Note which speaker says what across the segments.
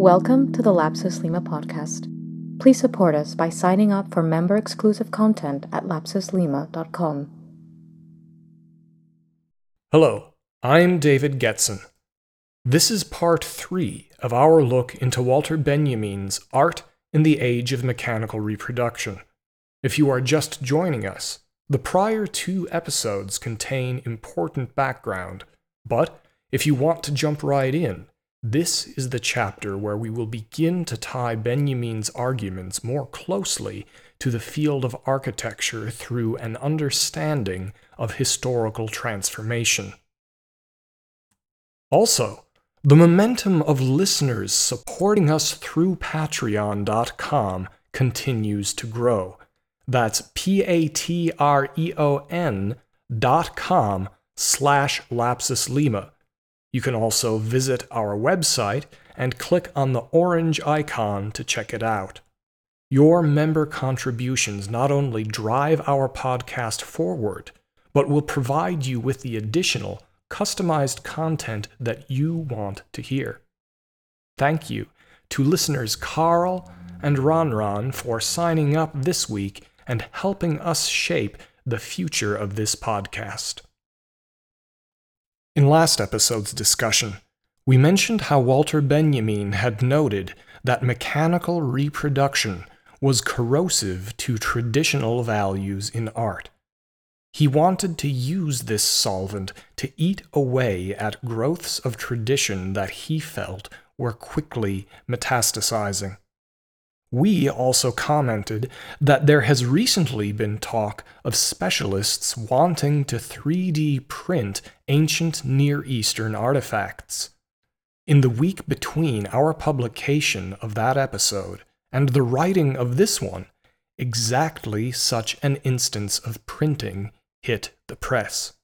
Speaker 1: Welcome to the Lapsus Lima podcast. Please support us by signing up for member exclusive content at lapsuslima.com.
Speaker 2: Hello, I'm David Getson. This is part three of our look into Walter Benjamin's Art in the Age of Mechanical Reproduction. If you are just joining us, the prior two episodes contain important background, but if you want to jump right in, this is the chapter where we will begin to tie Benjamin's arguments more closely to the field of architecture through an understanding of historical transformation. Also, the momentum of listeners supporting us through patreon.com continues to grow. That's P-A-T-R-E-O-N dot com slash lapsus lima you can also visit our website and click on the orange icon to check it out. Your member contributions not only drive our podcast forward, but will provide you with the additional, customized content that you want to hear. Thank you to listeners Carl and Ronron for signing up this week and helping us shape the future of this podcast. In last episode's discussion, we mentioned how Walter Benjamin had noted that mechanical reproduction was corrosive to traditional values in art. He wanted to use this solvent to eat away at growths of tradition that he felt were quickly metastasizing. We also commented that there has recently been talk of specialists wanting to 3D print ancient Near Eastern artifacts. In the week between our publication of that episode and the writing of this one, exactly such an instance of printing hit the press.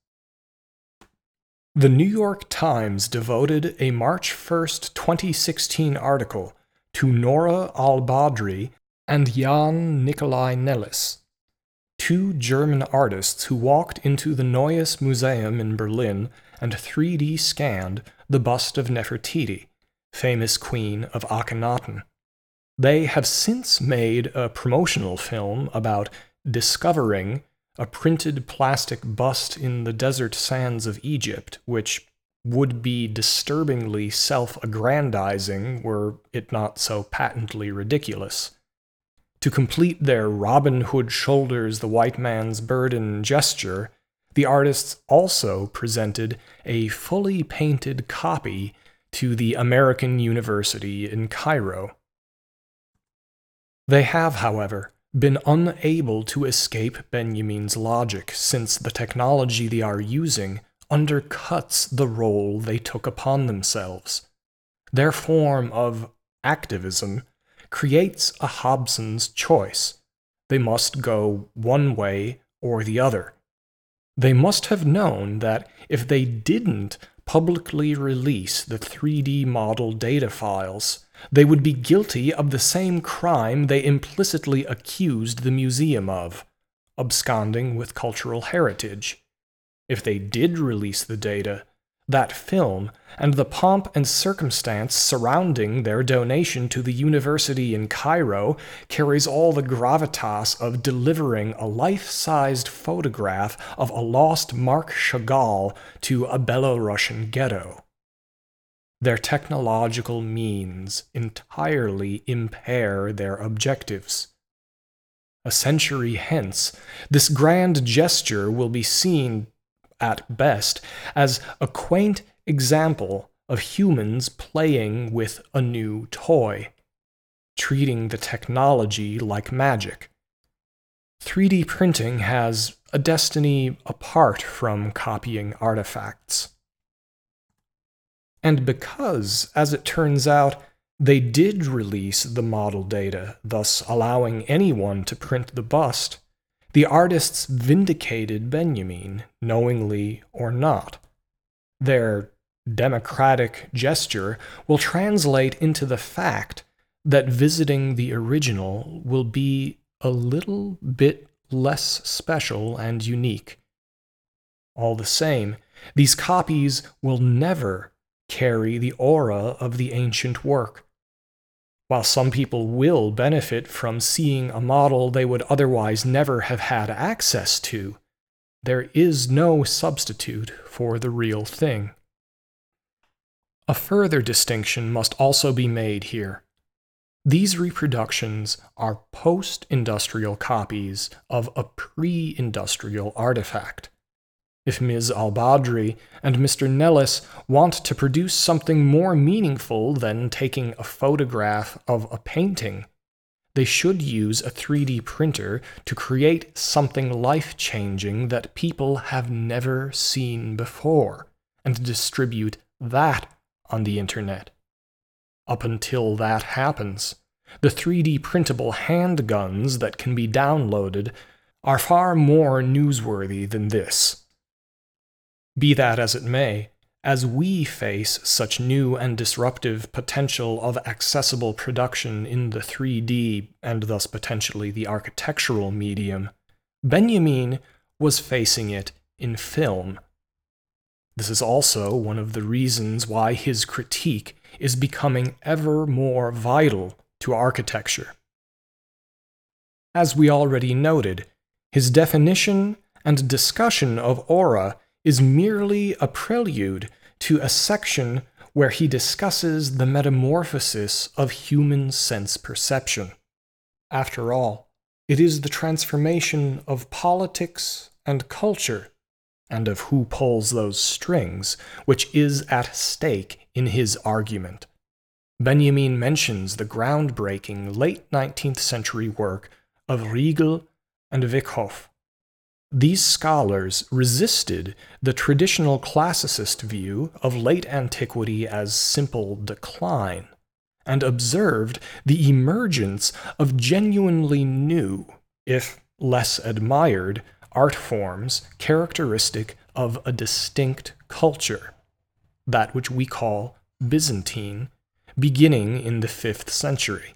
Speaker 2: The New York Times devoted a March 1, 2016 article to Nora al-Badri and Jan Nikolai Nelles, two German artists who walked into the Neues Museum in Berlin and 3D scanned the bust of Nefertiti, famous queen of Akhenaten. They have since made a promotional film about discovering a printed plastic bust in the desert sands of Egypt, which would be disturbingly self aggrandizing were it not so patently ridiculous. To complete their Robin Hood shoulders the white man's burden gesture, the artists also presented a fully painted copy to the American University in Cairo. They have, however, been unable to escape Benjamin's logic since the technology they are using undercuts the role they took upon themselves. Their form of activism creates a Hobson's choice. They must go one way or the other. They must have known that if they didn't publicly release the 3D model data files, they would be guilty of the same crime they implicitly accused the museum of absconding with cultural heritage if they did release the data, that film, and the pomp and circumstance surrounding their donation to the university in Cairo carries all the gravitas of delivering a life sized photograph of a lost Marc Chagall to a Belarusian ghetto. Their technological means entirely impair their objectives. A century hence, this grand gesture will be seen at best, as a quaint example of humans playing with a new toy, treating the technology like magic. 3D printing has a destiny apart from copying artifacts. And because, as it turns out, they did release the model data, thus allowing anyone to print the bust, the artists vindicated Benjamin, knowingly or not. Their democratic gesture will translate into the fact that visiting the original will be a little bit less special and unique. All the same, these copies will never carry the aura of the ancient work. While some people will benefit from seeing a model they would otherwise never have had access to, there is no substitute for the real thing. A further distinction must also be made here. These reproductions are post industrial copies of a pre industrial artifact. If Ms. Albadri and Mr. Nelles want to produce something more meaningful than taking a photograph of a painting, they should use a 3D printer to create something life changing that people have never seen before and distribute that on the internet. Up until that happens, the 3D printable handguns that can be downloaded are far more newsworthy than this. Be that as it may, as we face such new and disruptive potential of accessible production in the 3D and thus potentially the architectural medium, Benjamin was facing it in film. This is also one of the reasons why his critique is becoming ever more vital to architecture. As we already noted, his definition and discussion of aura is merely a prelude to a section where he discusses the metamorphosis of human sense perception. After all, it is the transformation of politics and culture, and of who pulls those strings, which is at stake in his argument. Benjamin mentions the groundbreaking late 19th century work of Riegl and Wickhoff, these scholars resisted the traditional classicist view of late antiquity as simple decline, and observed the emergence of genuinely new, if less admired, art forms characteristic of a distinct culture, that which we call Byzantine, beginning in the 5th century.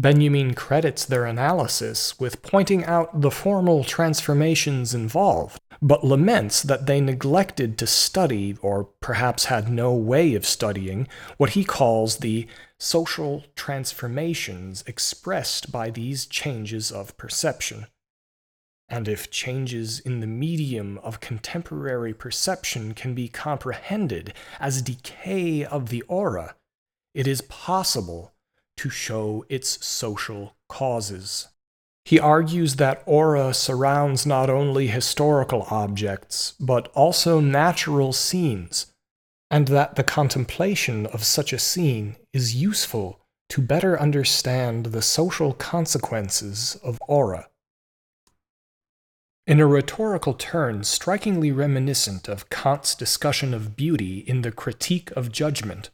Speaker 2: Benjamin credits their analysis with pointing out the formal transformations involved, but laments that they neglected to study, or perhaps had no way of studying, what he calls the social transformations expressed by these changes of perception. And if changes in the medium of contemporary perception can be comprehended as decay of the aura, it is possible to show its social causes. He argues that aura surrounds not only historical objects, but also natural scenes, and that the contemplation of such a scene is useful to better understand the social consequences of aura. In a rhetorical turn strikingly reminiscent of Kant's discussion of beauty in the Critique of Judgment,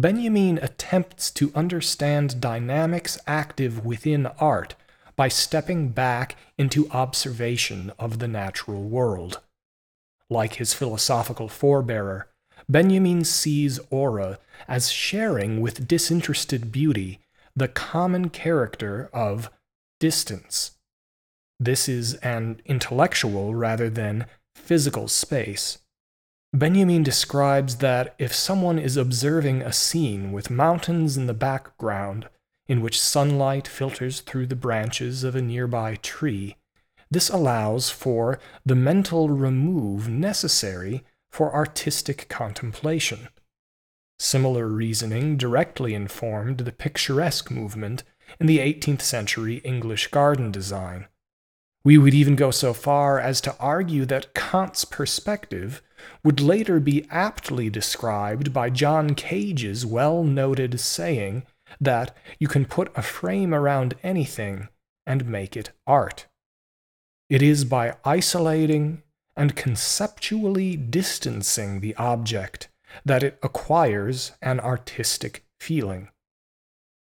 Speaker 2: Benjamin attempts to understand dynamics active within art by stepping back into observation of the natural world. Like his philosophical forebearer, Benjamin sees aura as sharing with disinterested beauty the common character of distance. This is an intellectual rather than physical space. Benjamin describes that if someone is observing a scene with mountains in the background, in which sunlight filters through the branches of a nearby tree, this allows for the mental remove necessary for artistic contemplation. Similar reasoning directly informed the picturesque movement in the 18th century English garden design. We would even go so far as to argue that Kant's perspective would later be aptly described by John Cage's well noted saying that you can put a frame around anything and make it art. It is by isolating and conceptually distancing the object that it acquires an artistic feeling.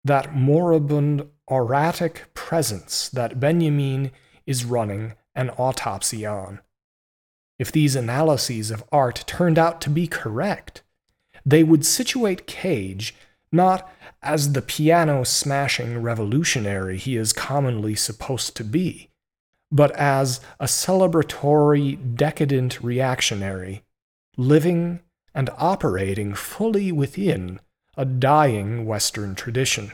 Speaker 2: That moribund, auratic presence that Benjamin is running an autopsy on. If these analyses of art turned out to be correct, they would situate Cage not as the piano smashing revolutionary he is commonly supposed to be, but as a celebratory decadent reactionary, living and operating fully within a dying Western tradition.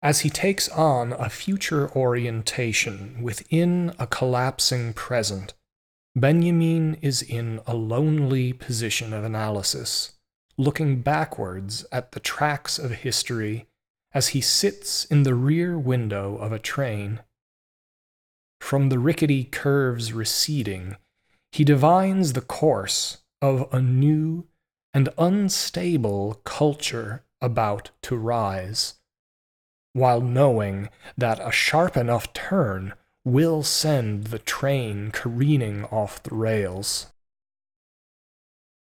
Speaker 2: As he takes on a future orientation within a collapsing present, Benjamin is in a lonely position of analysis, looking backwards at the tracks of history as he sits in the rear window of a train. From the rickety curves receding, he divines the course of a new and unstable culture about to rise, while knowing that a sharp enough turn will send the train careening off the rails.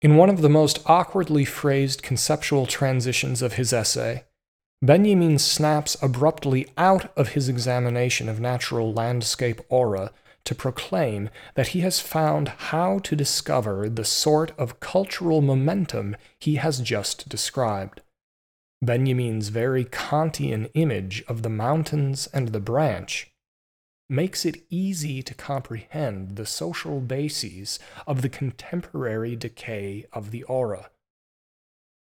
Speaker 2: In one of the most awkwardly phrased conceptual transitions of his essay, Benjamin snaps abruptly out of his examination of natural landscape aura to proclaim that he has found how to discover the sort of cultural momentum he has just described. Benjamin's very Kantian image of the mountains and the branch makes it easy to comprehend the social bases of the contemporary decay of the aura.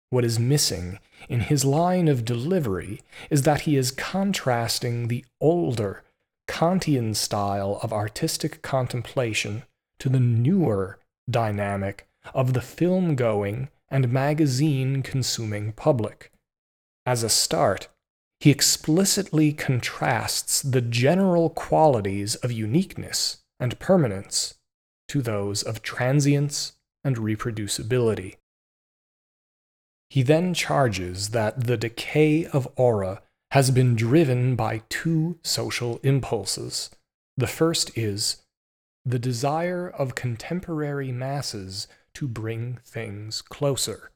Speaker 2: What is missing in his line of delivery is that he is contrasting the older Kantian style of artistic contemplation to the newer dynamic of the film going and magazine consuming public. As a start, he explicitly contrasts the general qualities of uniqueness and permanence to those of transience and reproducibility. He then charges that the decay of aura has been driven by two social impulses. The first is the desire of contemporary masses to bring things closer.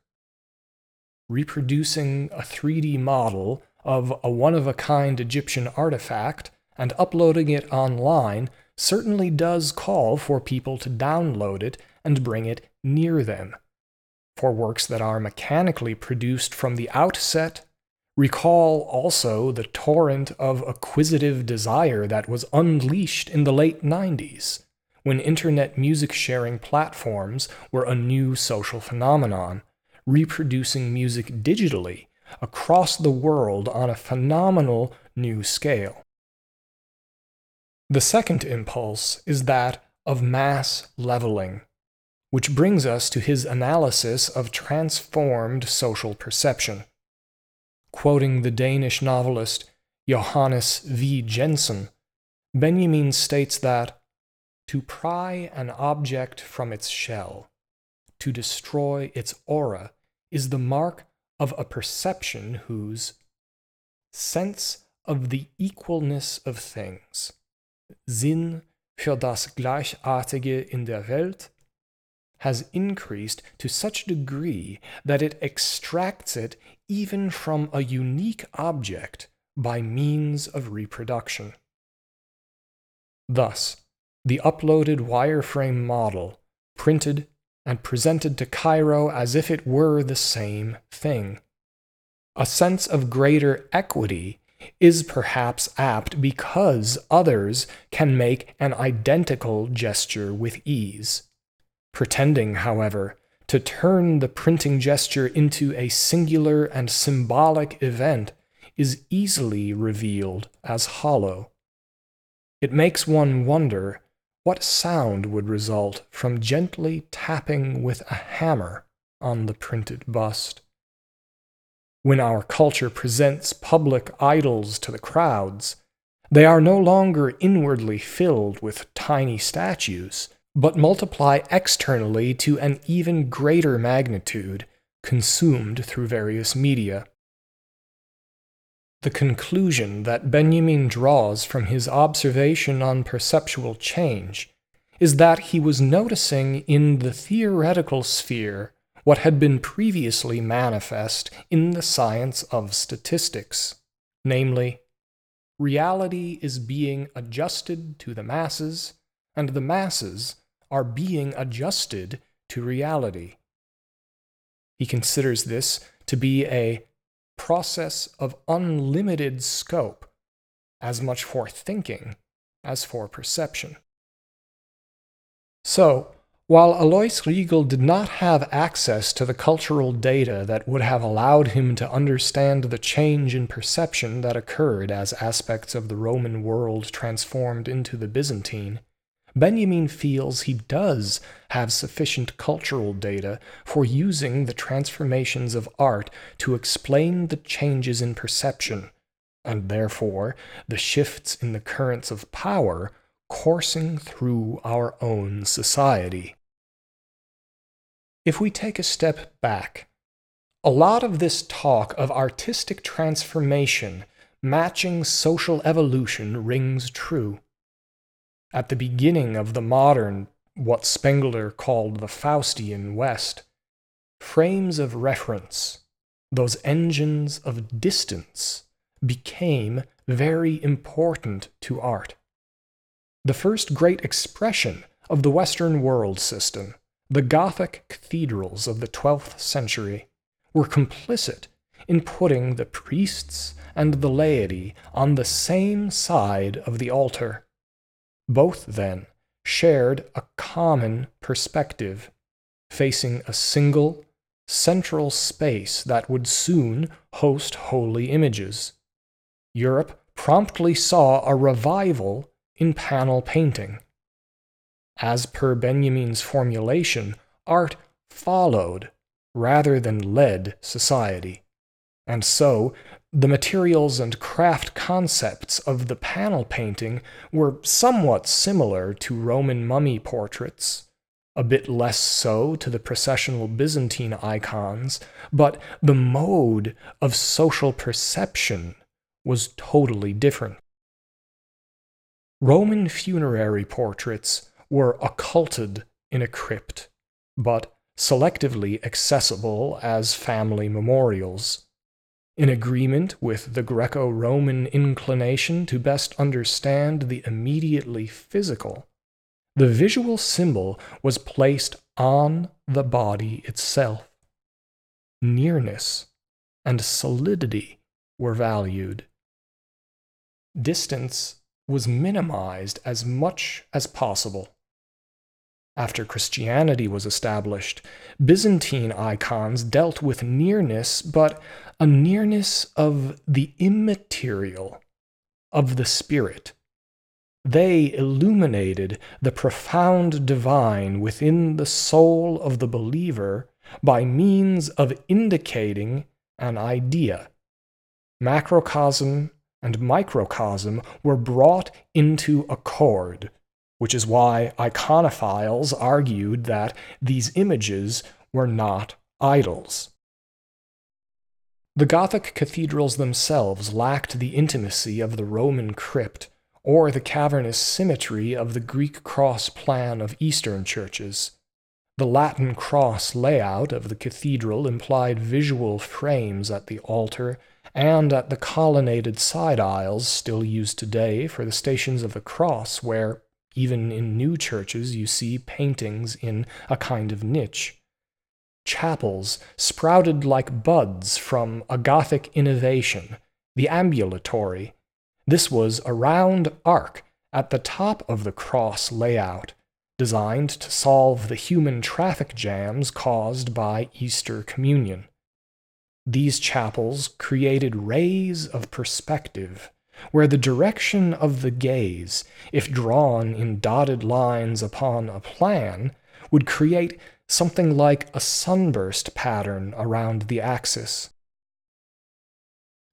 Speaker 2: Reproducing a 3D model of a one of a kind Egyptian artifact and uploading it online certainly does call for people to download it and bring it near them. For works that are mechanically produced from the outset, recall also the torrent of acquisitive desire that was unleashed in the late 90s, when internet music sharing platforms were a new social phenomenon, reproducing music digitally across the world on a phenomenal new scale. The second impulse is that of mass leveling, which brings us to his analysis of transformed social perception. Quoting the Danish novelist Johannes V. Jensen, Benjamin states that to pry an object from its shell, to destroy its aura, is the mark of a perception whose sense of the equalness of things, Sinn für das Gleichartige in der Welt, has increased to such a degree that it extracts it even from a unique object by means of reproduction. Thus, the uploaded wireframe model, printed and presented to Cairo as if it were the same thing. A sense of greater equity is perhaps apt because others can make an identical gesture with ease. Pretending, however, to turn the printing gesture into a singular and symbolic event is easily revealed as hollow. It makes one wonder what sound would result from gently tapping with a hammer on the printed bust? When our culture presents public idols to the crowds, they are no longer inwardly filled with tiny statues, but multiply externally to an even greater magnitude, consumed through various media. The conclusion that Benjamin draws from his observation on perceptual change is that he was noticing in the theoretical sphere what had been previously manifest in the science of statistics, namely, reality is being adjusted to the masses, and the masses are being adjusted to reality. He considers this to be a process of unlimited scope, as much for thinking as for perception. So, While Alois Riegl did not have access to the cultural data that would have allowed him to understand the change in perception that occurred as aspects of the Roman world transformed into the Byzantine, Benjamin feels he does have sufficient cultural data for using the transformations of art to explain the changes in perception, and therefore the shifts in the currents of power coursing through our own society. If we take a step back, a lot of this talk of artistic transformation matching social evolution rings true. At the beginning of the modern, what Spengler called the Faustian West, frames of reference, those engines of distance, became very important to art. The first great expression of the Western world system the Gothic cathedrals of the 12th century were complicit in putting the priests and the laity on the same side of the altar. Both, then, shared a common perspective, facing a single, central space that would soon host holy images. Europe promptly saw a revival in panel painting. As per Benjamin's formulation, art followed rather than led society. And so, the materials and craft concepts of the panel painting were somewhat similar to Roman mummy portraits, a bit less so to the processional Byzantine icons, but the mode of social perception was totally different. Roman funerary portraits were occulted in a crypt, but selectively accessible as family memorials. In agreement with the Greco Roman inclination to best understand the immediately physical, the visual symbol was placed on the body itself. Nearness and solidity were valued. Distance was minimized as much as possible after Christianity was established, Byzantine icons dealt with nearness, but a nearness of the immaterial, of the spirit. They illuminated the profound divine within the soul of the believer by means of indicating an idea. Macrocosm and microcosm were brought into accord which is why iconophiles argued that these images were not idols. The Gothic cathedrals themselves lacked the intimacy of the Roman crypt or the cavernous symmetry of the Greek cross plan of Eastern churches. The Latin cross layout of the cathedral implied visual frames at the altar and at the colonnaded side aisles still used today for the stations of the cross, where even in new churches, you see paintings in a kind of niche. Chapels sprouted like buds from a Gothic innovation, the ambulatory. This was a round arc at the top of the cross layout, designed to solve the human traffic jams caused by Easter communion. These chapels created rays of perspective where the direction of the gaze, if drawn in dotted lines upon a plan, would create something like a sunburst pattern around the axis.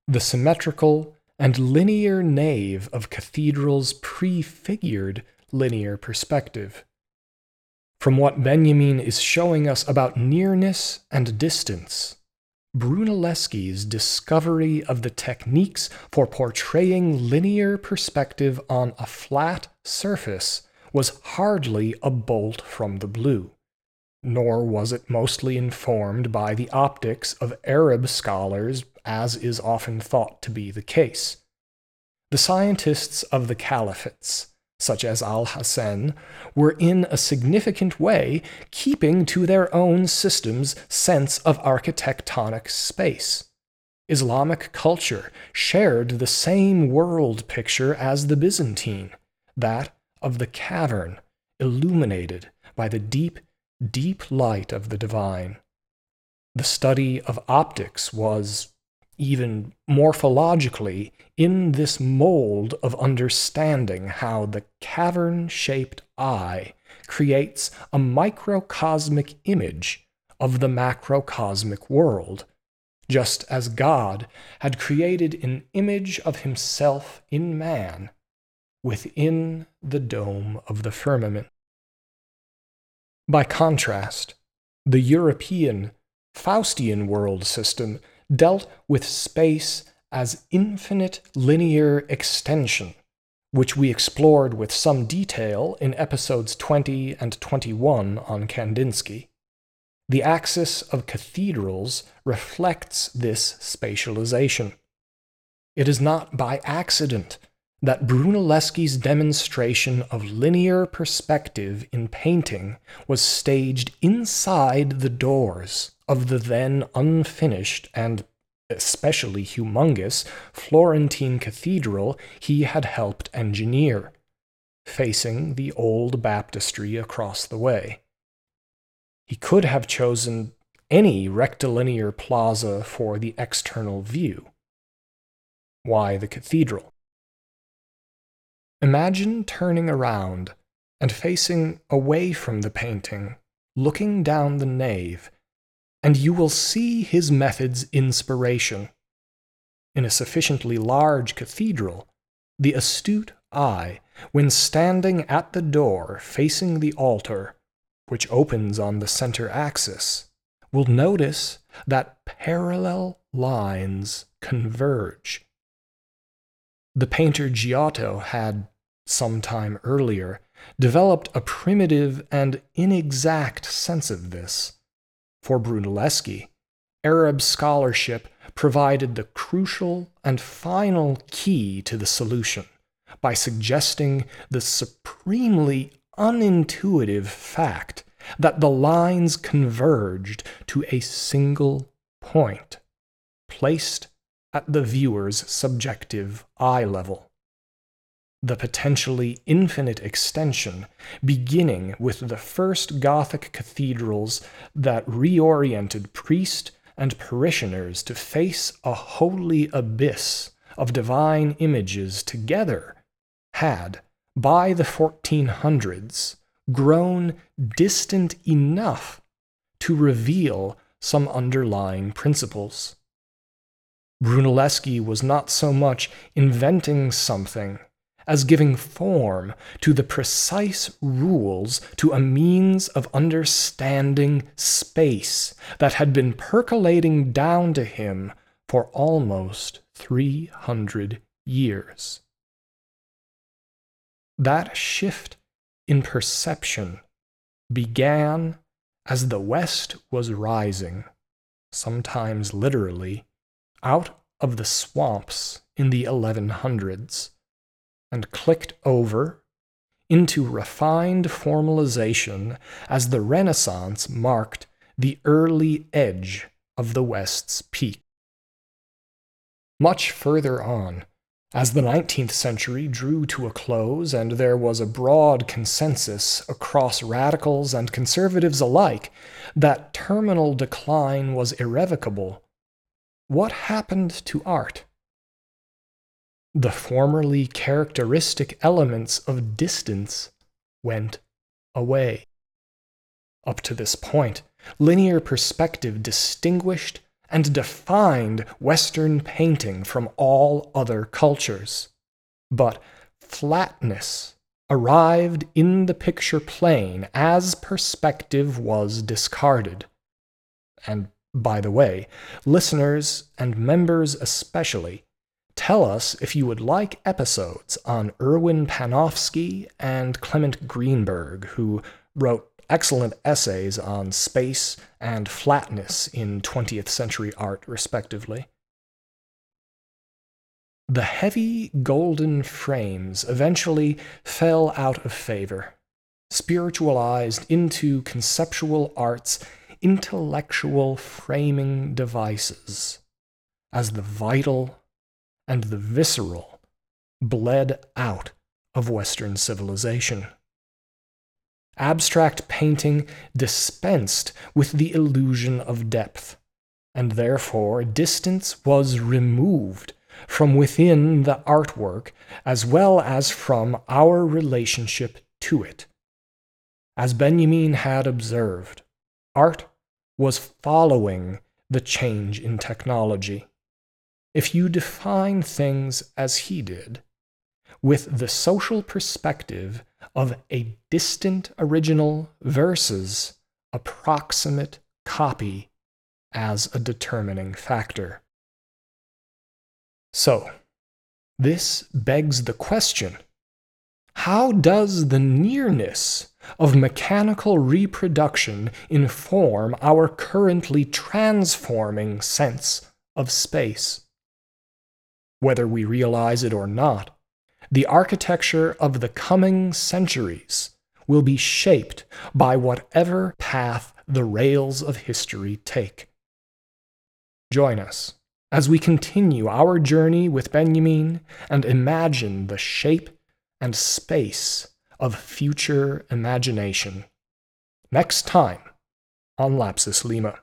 Speaker 2: The symmetrical and linear nave of cathedrals prefigured linear perspective. From what Benjamin is showing us about nearness and distance, Brunelleschi's discovery of the techniques for portraying linear perspective on a flat surface was hardly a bolt from the blue, nor was it mostly informed by the optics of Arab scholars, as is often thought to be the case. The scientists of the caliphates, such as Al Hazen, were in a significant way keeping to their own system's sense of architectonic space. Islamic culture shared the same world picture as the Byzantine, that of the cavern, illuminated by the deep deep light of the divine. The study of optics was, even morphologically, in this mold of understanding how the cavern shaped eye creates a microcosmic image of the macrocosmic world, just as God had created an image of himself in man within the dome of the firmament. By contrast, the European Faustian world system dealt with space as infinite linear extension, which we explored with some detail in episodes 20 and 21 on Kandinsky. The axis of cathedrals reflects this spatialization. It is not by accident that Brunelleschi's demonstration of linear perspective in painting was staged inside the doors of the then unfinished and especially humongous Florentine cathedral he had helped engineer, facing the old baptistry across the way. He could have chosen any rectilinear plaza for the external view. Why the cathedral? Imagine turning around and facing away from the painting, looking down the nave and you will see his method's inspiration. In a sufficiently large cathedral, the astute eye, when standing at the door facing the altar, which opens on the center axis, will notice that parallel lines converge. The painter Giotto had, some time earlier, developed a primitive and inexact sense of this for Brunelleschi, Arab scholarship provided the crucial and final key to the solution by suggesting the supremely unintuitive fact that the lines converged to a single point, placed at the viewer's subjective eye level the potentially infinite extension, beginning with the first Gothic cathedrals that reoriented priest and parishioners to face a holy abyss of divine images together, had, by the 1400s, grown distant enough to reveal some underlying principles. Brunelleschi was not so much inventing something as giving form to the precise rules to a means of understanding space that had been percolating down to him for almost 300 years. That shift in perception began as the West was rising, sometimes literally, out of the swamps in the 1100s and clicked over into refined formalization as the Renaissance marked the early edge of the West's peak. Much further on, as the 19th century drew to a close and there was a broad consensus across radicals and conservatives alike that terminal decline was irrevocable, what happened to art? The formerly characteristic elements of distance went away. Up to this point, linear perspective distinguished and defined Western painting from all other cultures. But flatness arrived in the picture plane as perspective was discarded. And by the way, listeners and members especially Tell us if you would like episodes on Erwin Panofsky and Clement Greenberg, who wrote excellent essays on space and flatness in 20th century art, respectively. The heavy golden frames eventually fell out of favor, spiritualized into conceptual art's intellectual framing devices as the vital and the visceral bled out of Western civilization. abstract painting dispensed with the illusion of depth, and therefore distance was removed from within the artwork as well as from our relationship to it. As Benjamin had observed, art was following the change in technology. If you define things as he did, with the social perspective of a distant original versus approximate copy as a determining factor. So, this begs the question how does the nearness of mechanical reproduction inform our currently transforming sense of space? Whether we realize it or not, the architecture of the coming centuries will be shaped by whatever path the rails of history take. Join us as we continue our journey with Benjamin and imagine the shape and space of future imagination. Next time on Lapsus Lima.